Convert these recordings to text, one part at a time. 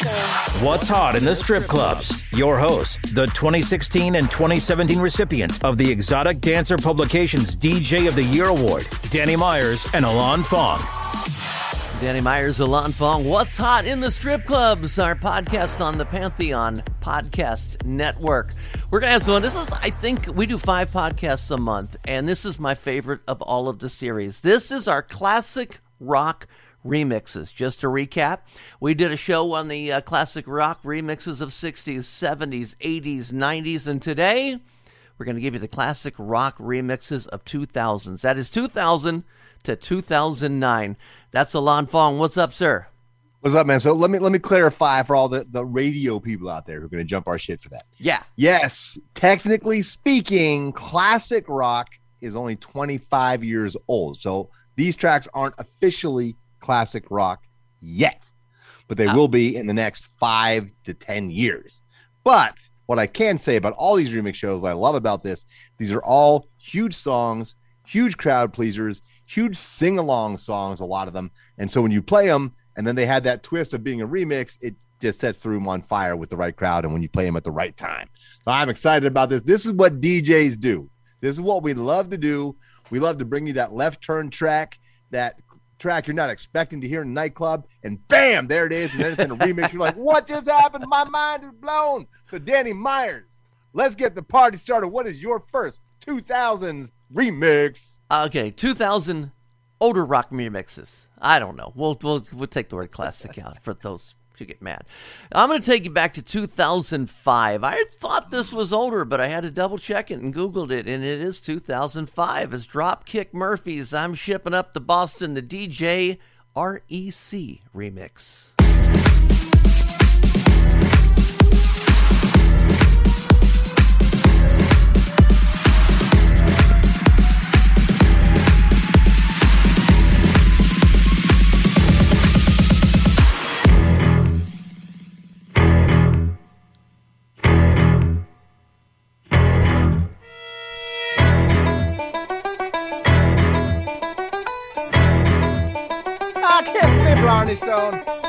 What's hot in the strip clubs? Your hosts, the 2016 and 2017 recipients of the Exotic Dancer Publications DJ of the Year Award, Danny Myers and Alon Fong. Danny Myers, Alon Fong. What's hot in the strip clubs? Our podcast on the Pantheon Podcast Network. We're gonna have some. This is, I think, we do five podcasts a month, and this is my favorite of all of the series. This is our classic rock remixes. Just to recap, we did a show on the uh, classic rock remixes of 60s, 70s, 80s, 90s, and today we're going to give you the classic rock remixes of 2000s. That is 2000 to 2009. That's Alon Fong. What's up, sir? What's up, man? So let me let me clarify for all the, the radio people out there who are going to jump our shit for that. Yeah. Yes, technically speaking, classic rock is only 25 years old. So these tracks aren't officially classic rock yet, but they Ah. will be in the next five to 10 years. But what I can say about all these remix shows, what I love about this, these are all huge songs, huge crowd pleasers, huge sing along songs, a lot of them. And so when you play them and then they had that twist of being a remix, it just sets the room on fire with the right crowd and when you play them at the right time. So I'm excited about this. This is what DJs do. This is what we love to do. We love to bring you that left turn track, that track you're not expecting to hear in a nightclub, and bam, there it is. And then it's in a remix. You're like, what just happened? My mind is blown. So, Danny Myers, let's get the party started. What is your first 2000s remix? Okay, 2000 older rock remixes. I don't know. We'll we'll we'll take the word classic out for those who get mad. I'm going to take you back to 2005. I thought this was older, but I had to double check it and Googled it, and it is 2005. As Dropkick Murphys, I'm shipping up to Boston the DJ REC remix. Blarney Stone.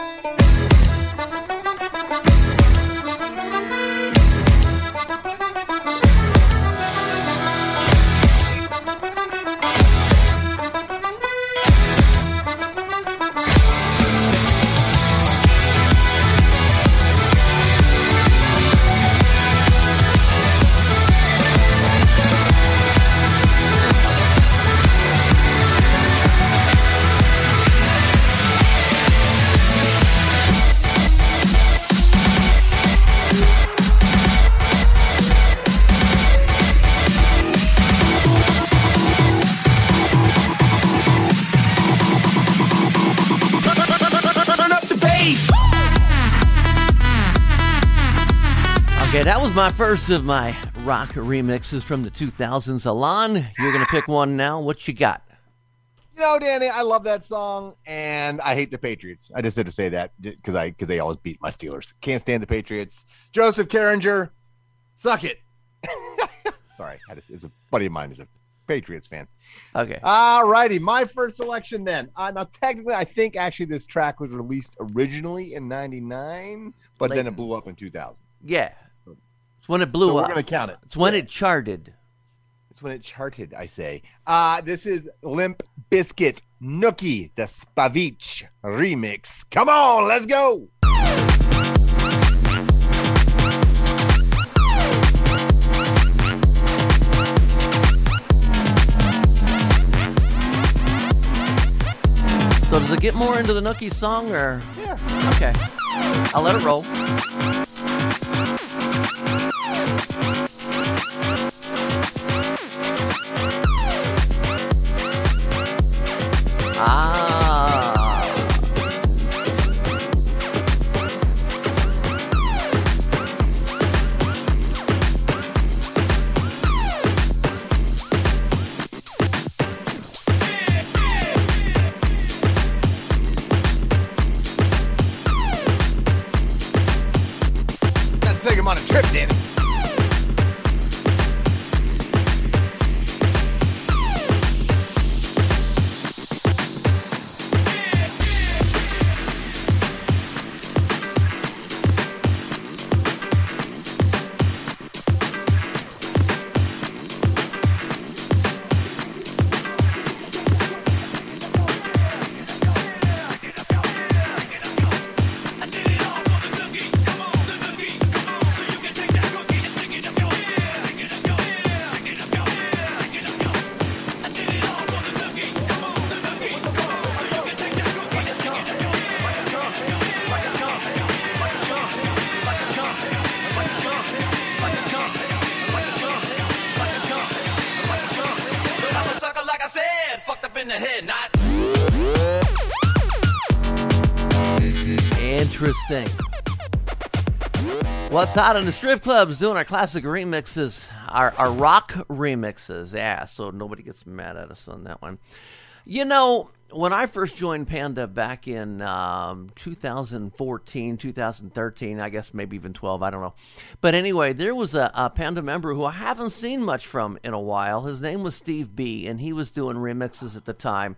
Okay, that was my first of my rock remixes from the 2000s. Alon, you're going to pick one now. What you got? You know, Danny, I love that song, and I hate the Patriots. I just had to say that because I because they always beat my Steelers. Can't stand the Patriots. Joseph Carringer, suck it. Sorry, I just, it's a buddy of mine is a Patriots fan. Okay. All righty, my first selection then. Uh, now, technically, I think actually this track was released originally in '99, but then it blew up in 2000. Yeah. It's when it blew So we're gonna count it. It's when Yeah. it charted. It's when it charted, I say. Uh, this is Limp Bizkit Nookie, the Spaveech remix. Come on, let's go. So does it get more into the Nookie song or? Yeah. Okay. I'll let it roll. Take him Interesting. What's hot in the strip clubs? Doing our classic remixes, our, our rock remixes. Yeah, so nobody gets mad at us on that one. You know, when I first joined Panda back in um, 2014, 2013, I guess maybe even 12, I don't know. But anyway, there was a, a, Panda member who I haven't seen much from in a while. His name was Steve B, and he was doing remixes at the time.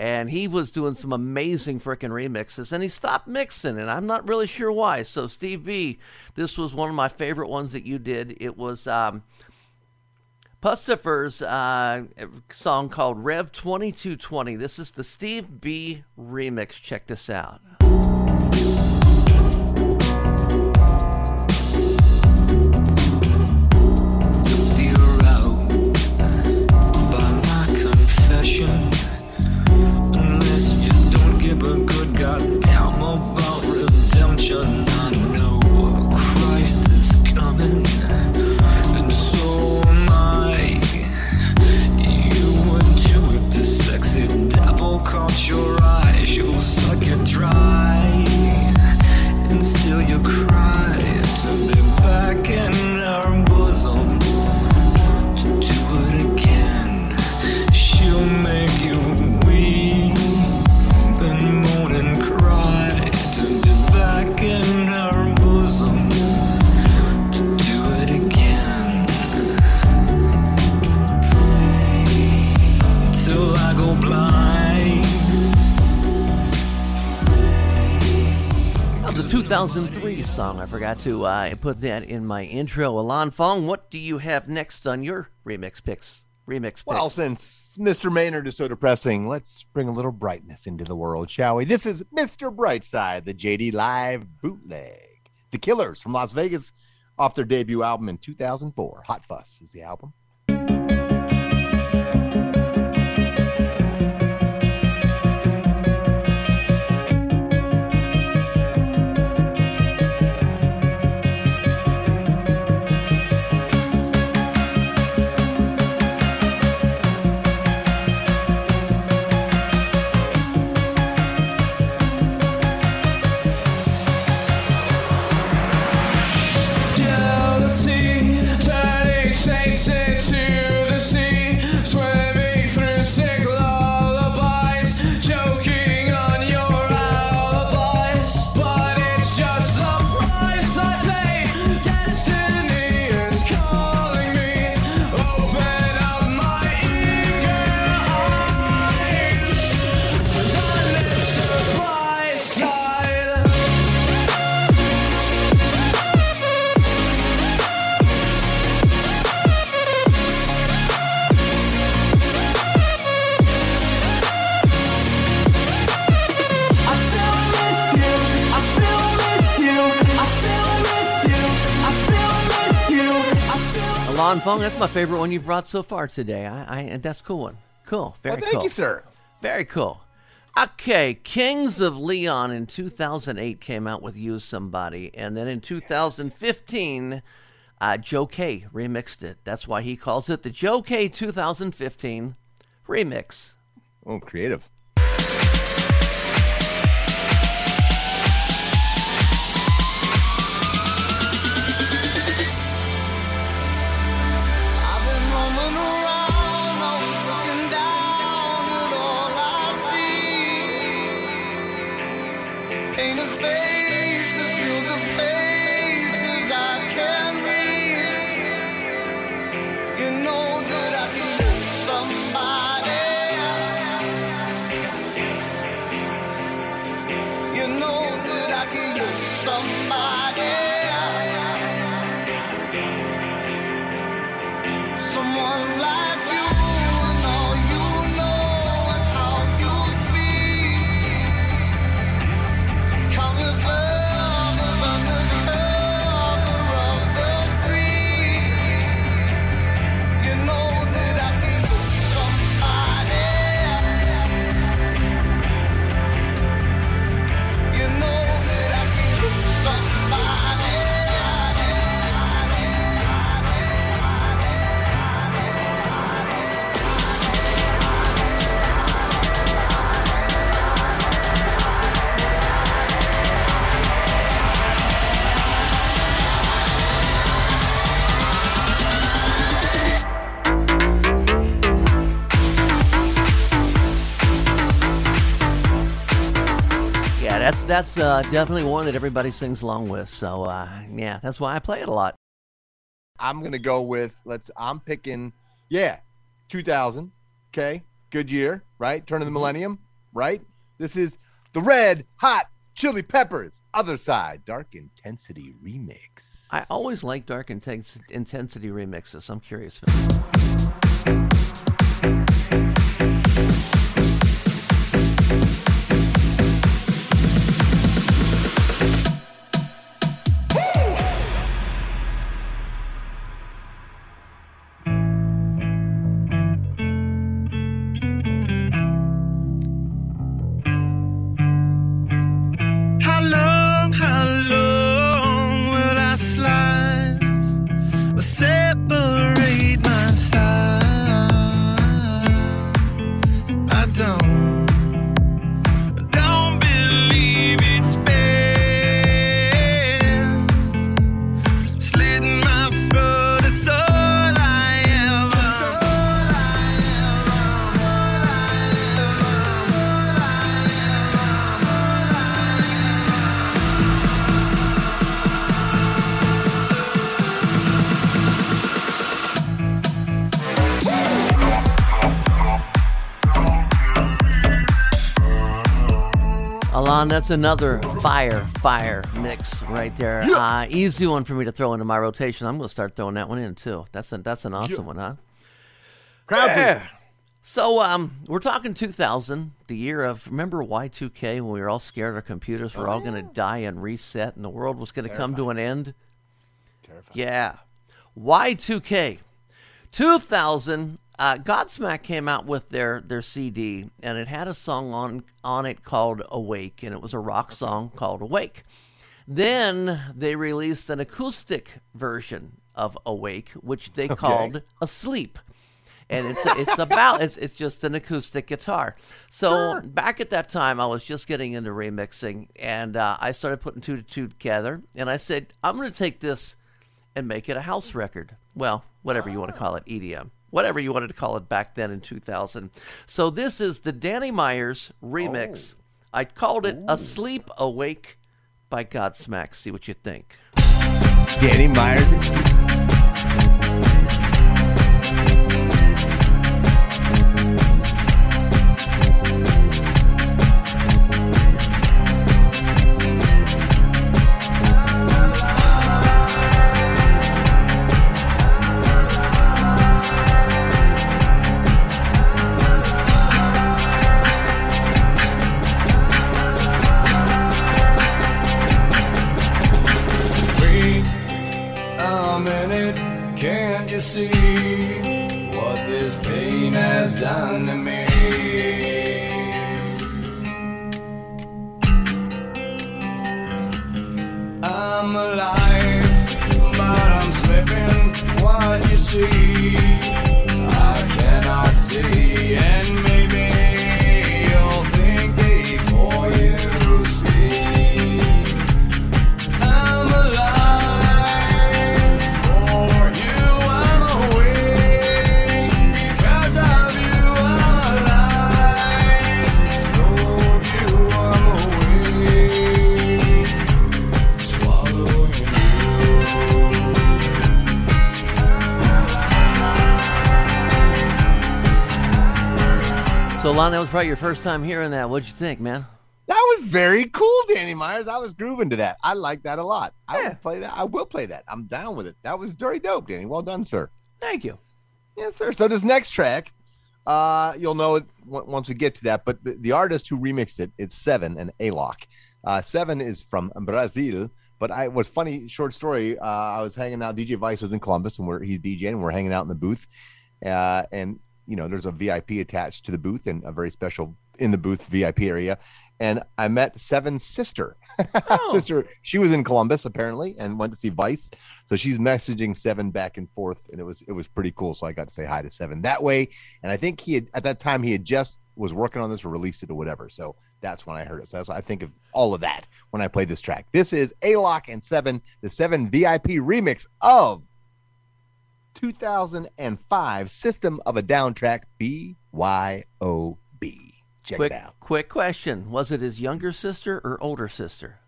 And he was doing some amazing freaking remixes, and he stopped mixing, and I'm not really sure why. So, Steve B, this was one of my favorite ones that you did. It was. Um, Puscifer's uh, song called Rev 2220. This is the Steve B remix. Check this out. 2003 song. I forgot to uh, put that in my intro. Alon Fong, what do you have next on your remix picks? Remix? Well, since Mr. Maynard is so depressing, let's bring a little brightness into the world, shall we? This is Mr. Brightside, the JD Live bootleg. The Killers from Las Vegas off their debut album in 2004. Hot Fuss is the album. Fong, that's my favorite one you've brought so far today. I, I that's a cool one. Cool. Very well, thank cool. you, sir. Very cool. Okay, Kings of Leon in 2008 came out with Use Somebody, and then in 2015, uh, Joe K remixed it. That's why he calls it the Joe K 2015 remix. Oh, creative. That's uh, definitely one that everybody sings along with. So uh, yeah, that's why I play it a lot. I'm gonna go with let's. I'm picking yeah, 2000. Okay, good year, right? Turn of the millennium, right? This is the Red Hot Chili Peppers, Other Side, Dark Intensity remix. I always like dark intensity remixes. I'm curious. Alon, that's another fire, fire mix right there. Uh, easy one for me to throw into my rotation. I'm going to start throwing that one in too. That's a, that's an awesome one, huh? Crowd pleaser. So um, we're talking 2000, the year of remember Y2K when we were all scared our computers were all going to die and reset and the world was going to come to an end. Terrifying. Yeah, Y2K, 2000. Uh, Godsmack came out with their their CD and it had a song on on it called Awake and it was a rock song called Awake. Then they released an acoustic version of Awake, which they called Asleep and it's it's about it's it's just an acoustic guitar. So back at that time, I was just getting into remixing, and uh, I started putting two to two together. And I said, I'm going to take this and make it a house record. Well, whatever you want to call it, EDM, whatever you wanted to call it back then in 2000. So this is the Danny Myers remix. Oh. I called it "Asleep Awake" by Godsmack. See what you think. Danny Myers probably your first time hearing that. What'd you think, man? That was very cool, Danny Myers. I was grooving to that. I like that a lot. I will play that. I will play that. I'm down with it. That was very dope, Danny. Well done, sir. Thank you. Yes, sir. So this next track, uh, you'll know it once we get to that. But the, the artist who remixed it is Sevenn and Alok. Uh, Sevenn is from Brazil. But I was funny short story. Uh, I was hanging out. DJ Vice was in Columbus, and we're he's DJing. And we're hanging out in the booth, uh, and you know there's a VIP attached to the booth and a very special in the booth VIP area. And I met Sevenn's sister. Oh. sister, she was in Columbus apparently, and went to see Vice. So she's messaging Sevenn back and forth, and it was it was pretty cool. So I got to say hi to Sevenn that way. And I think he had at that time he had just was working on this or released it or whatever. So that's when I heard it. So that's, I think of all of that when I played this track. This is Alok and Sevenn, the Sevenn VIP remix of 2005 System of a Down track BYOB. Check quick, it out. quick question: Was it his younger sister or older sister?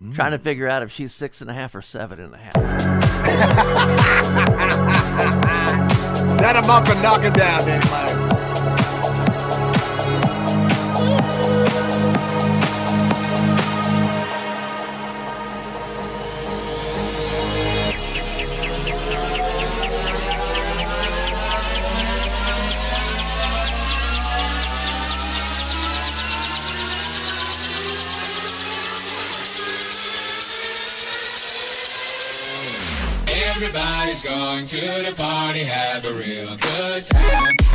Hmm. Trying to figure out if she's six and a half or seven and a half. Set him up and knock him down, Danny Everybody's going to the party, have a real good time.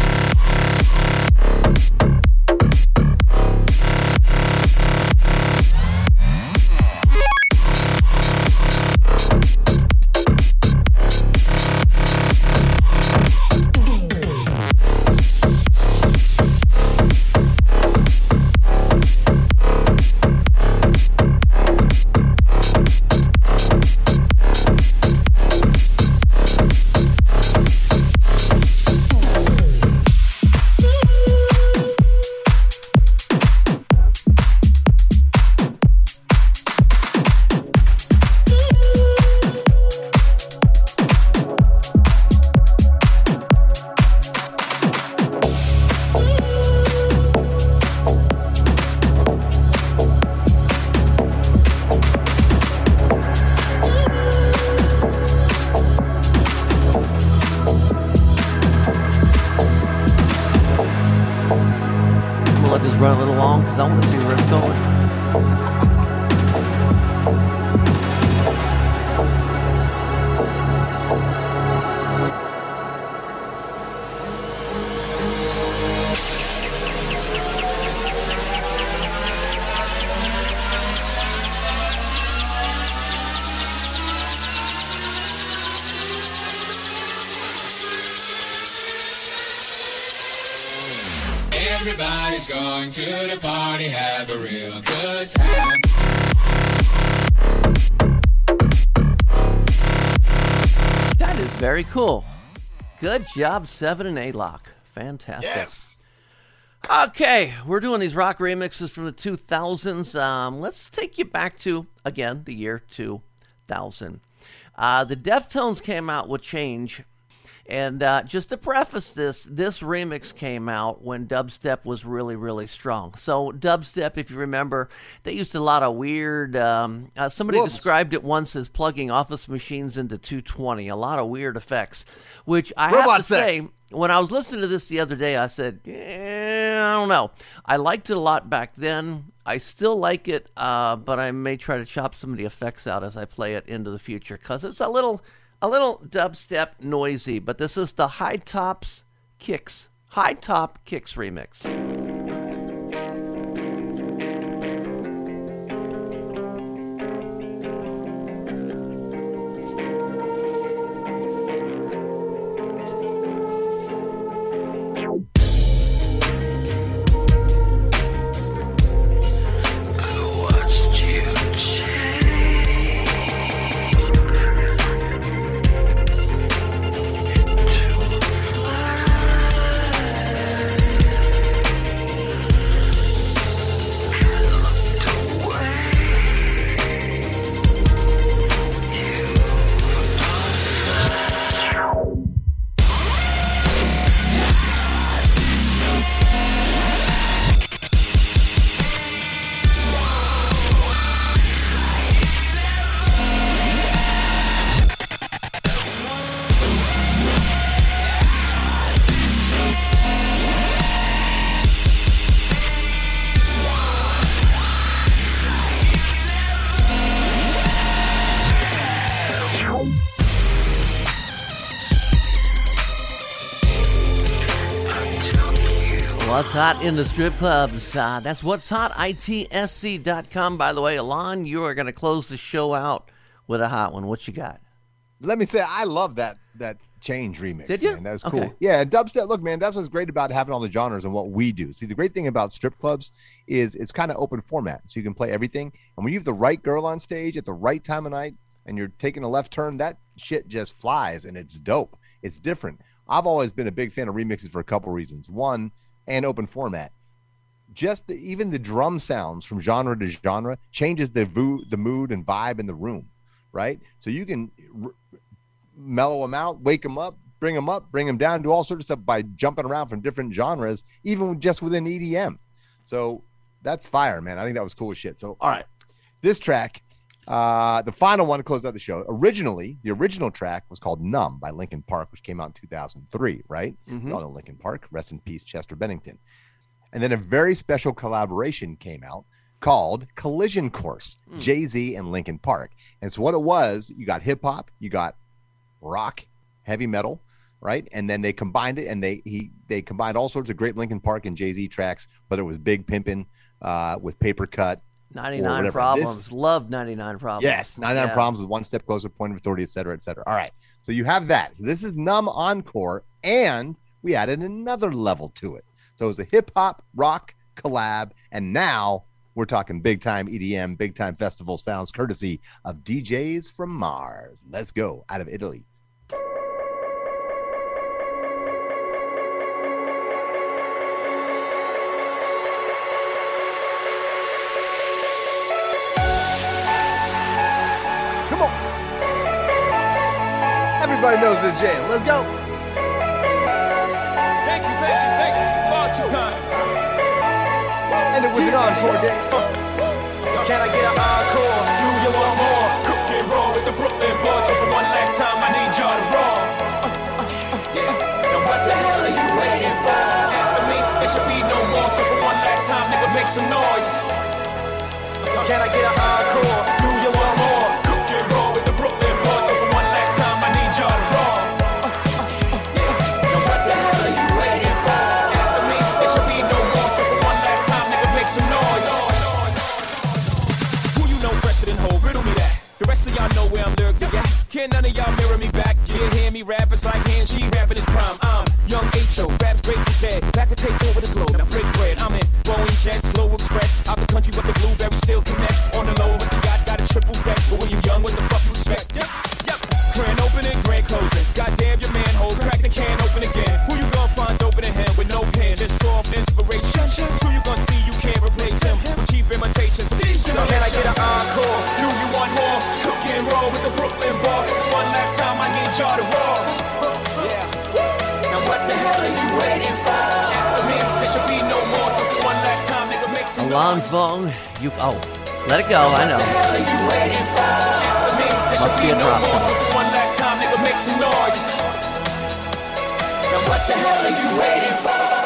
Very cool. Good job, seven and eight lock. Fantastic. Yes. Okay, we're doing these rock remixes from the 2000s. Um, let's take you back to, again, the year 2000. Uh, the Deftones came out with Change. And uh, just to preface this, this remix came out when dubstep was really, really strong. So, dubstep, if you remember, they used a lot of weird. Um, uh, somebody Whoops. described it once as plugging office machines into 220, a lot of weird effects, which I have to sex. say, when I was listening to this the other day, I said, I don't know. I liked it a lot back then. I still like it, uh, but I may try to chop some of the effects out as I play it into the future because it's a little, a little dubstep noisy. But this is the High Tops Kicks, High Top Kicks remix. Hot in the strip clubs? Uh, that's what's hot. ITSC.com. By the way, Alon, you are going to close the show out with a hot one. What you got? Let me say, I love that that change remix. Did you? Man. That was cool. Okay. Yeah, dubstep. Look, man, that's what's great about having all the genres and what we do. See, the great thing about strip clubs is it's kind of open format, so you can play everything. And when you have the right girl on stage at the right time of night, and you're taking a left turn, that shit just flies, and it's dope. It's different. I've always been a big fan of remixes for a couple reasons. One, and open format. Just the, even the drum sounds from genre to genre changes the vo- the mood and vibe in the room, right? So you can r- mellow them out, wake them up, bring them up, bring them down, do all sorts of stuff by jumping around from different genres, even just within EDM. So that's fire, man. I think that was cool as shit. So, all right, this track, uh, the final one to close out the show. Originally, the original track was called "Numb" by Linkin Park, which came out in 2003. Right? Mhm. We all know Linkin Park. Rest in peace, Chester Bennington. And then a very special collaboration came out called Collision Course, Mm. Jay Z and Linkin Park. And so what it was, you got hip hop, you got rock, heavy metal, right? And then they combined it, and they he they combined all sorts of great Linkin Park and Jay Z tracks, whether it was Big Pimpin' uh, with Paper Cut. 99 problems. This- Love 99 problems. Yes, 99 Yeah. problems with one step closer, point of authority, et cetera, et cetera. All right. So you have that. So this is Numb Encore, and we added another level to it. So it was a hip hop rock collab, and now we're talking big time EDM, big time festival sounds, courtesy of DJs from Mars. Let's go out of Italy. Come on. Everybody knows this jam. Let's go. Thank you, thank you, thank you. Far too kind. End it with an encore, Danny. Can I get an encore? Do you want more? Cook and roll with the Brooklyn boys. So for one last time, I need y'all to roll. Yeah. Now what the hell are you waiting for? After me, there should be no more. So for one last time, nigga, make some noise. Can I get an encore? Me back? Yeah, hear me rap, it's like hand rapping his prime. I'm young H.O., rap's great for dead. Back to take over the globe, now break bread. I'm in Boeing Jets, Glow Express. Out the country, but the blueberries still connect. On the low Boss. One last time, I need y'all to. Yeah. Now what the hell are you waiting for? After me, there should be no more. So one last time, nigga, make some Alon noise. Fong, you oh, let it go. I know. hell are you waiting for? After me, there should Must be be a no drop more. So one last time, nigga, make some noise. Now what the hell are you waiting for?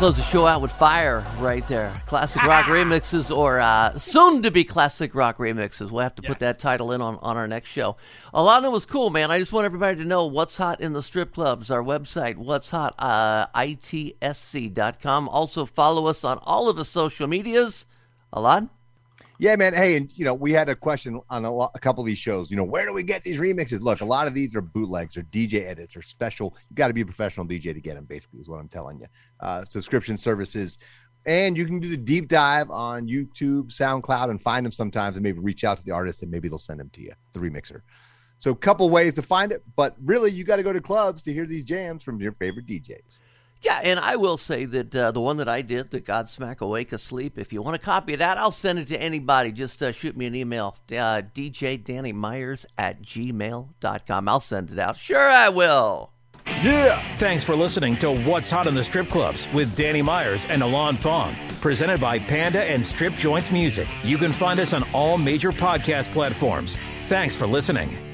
Close the show out with fire right there. Classic rock remixes or uh, soon to be classic rock remixes. We'll have to put that title in on, on our next show. Alana was cool, man. I just want everybody to know what's hot in the strip clubs. Our website, what's hot, uh, itsc.com. Also, follow us on all of the social medias. Alon? Yeah, man. Hey, and you know, we had a question on a, lot, a couple of these shows. You know, where do we get these remixes? Look, a lot of these are bootlegs or DJ edits or special. You got to be a professional DJ to get them. Basically, is what I'm telling you. Uh, subscription services, and you can do the deep dive on YouTube, SoundCloud, and find them sometimes, and maybe reach out to the artist, and maybe they'll send them to you, the remixer. So, a couple ways to find it, but really, you got to go to clubs to hear these jams from your favorite DJs. Yeah, and I will say that uh, the one that I did, the Godsmack Awake Asleep, if you want a copy of that, I'll send it to anybody. Just uh, shoot me an email, uh, DJ Danny Myers at gmail.com. I'll send it out. Sure, I will. Yeah. Thanks for listening to What's Hot in the Strip Clubs with Danny Myers and Alon Fong. Presented by Panda and Strip Joints Music. You can find us on all major podcast platforms. Thanks for listening.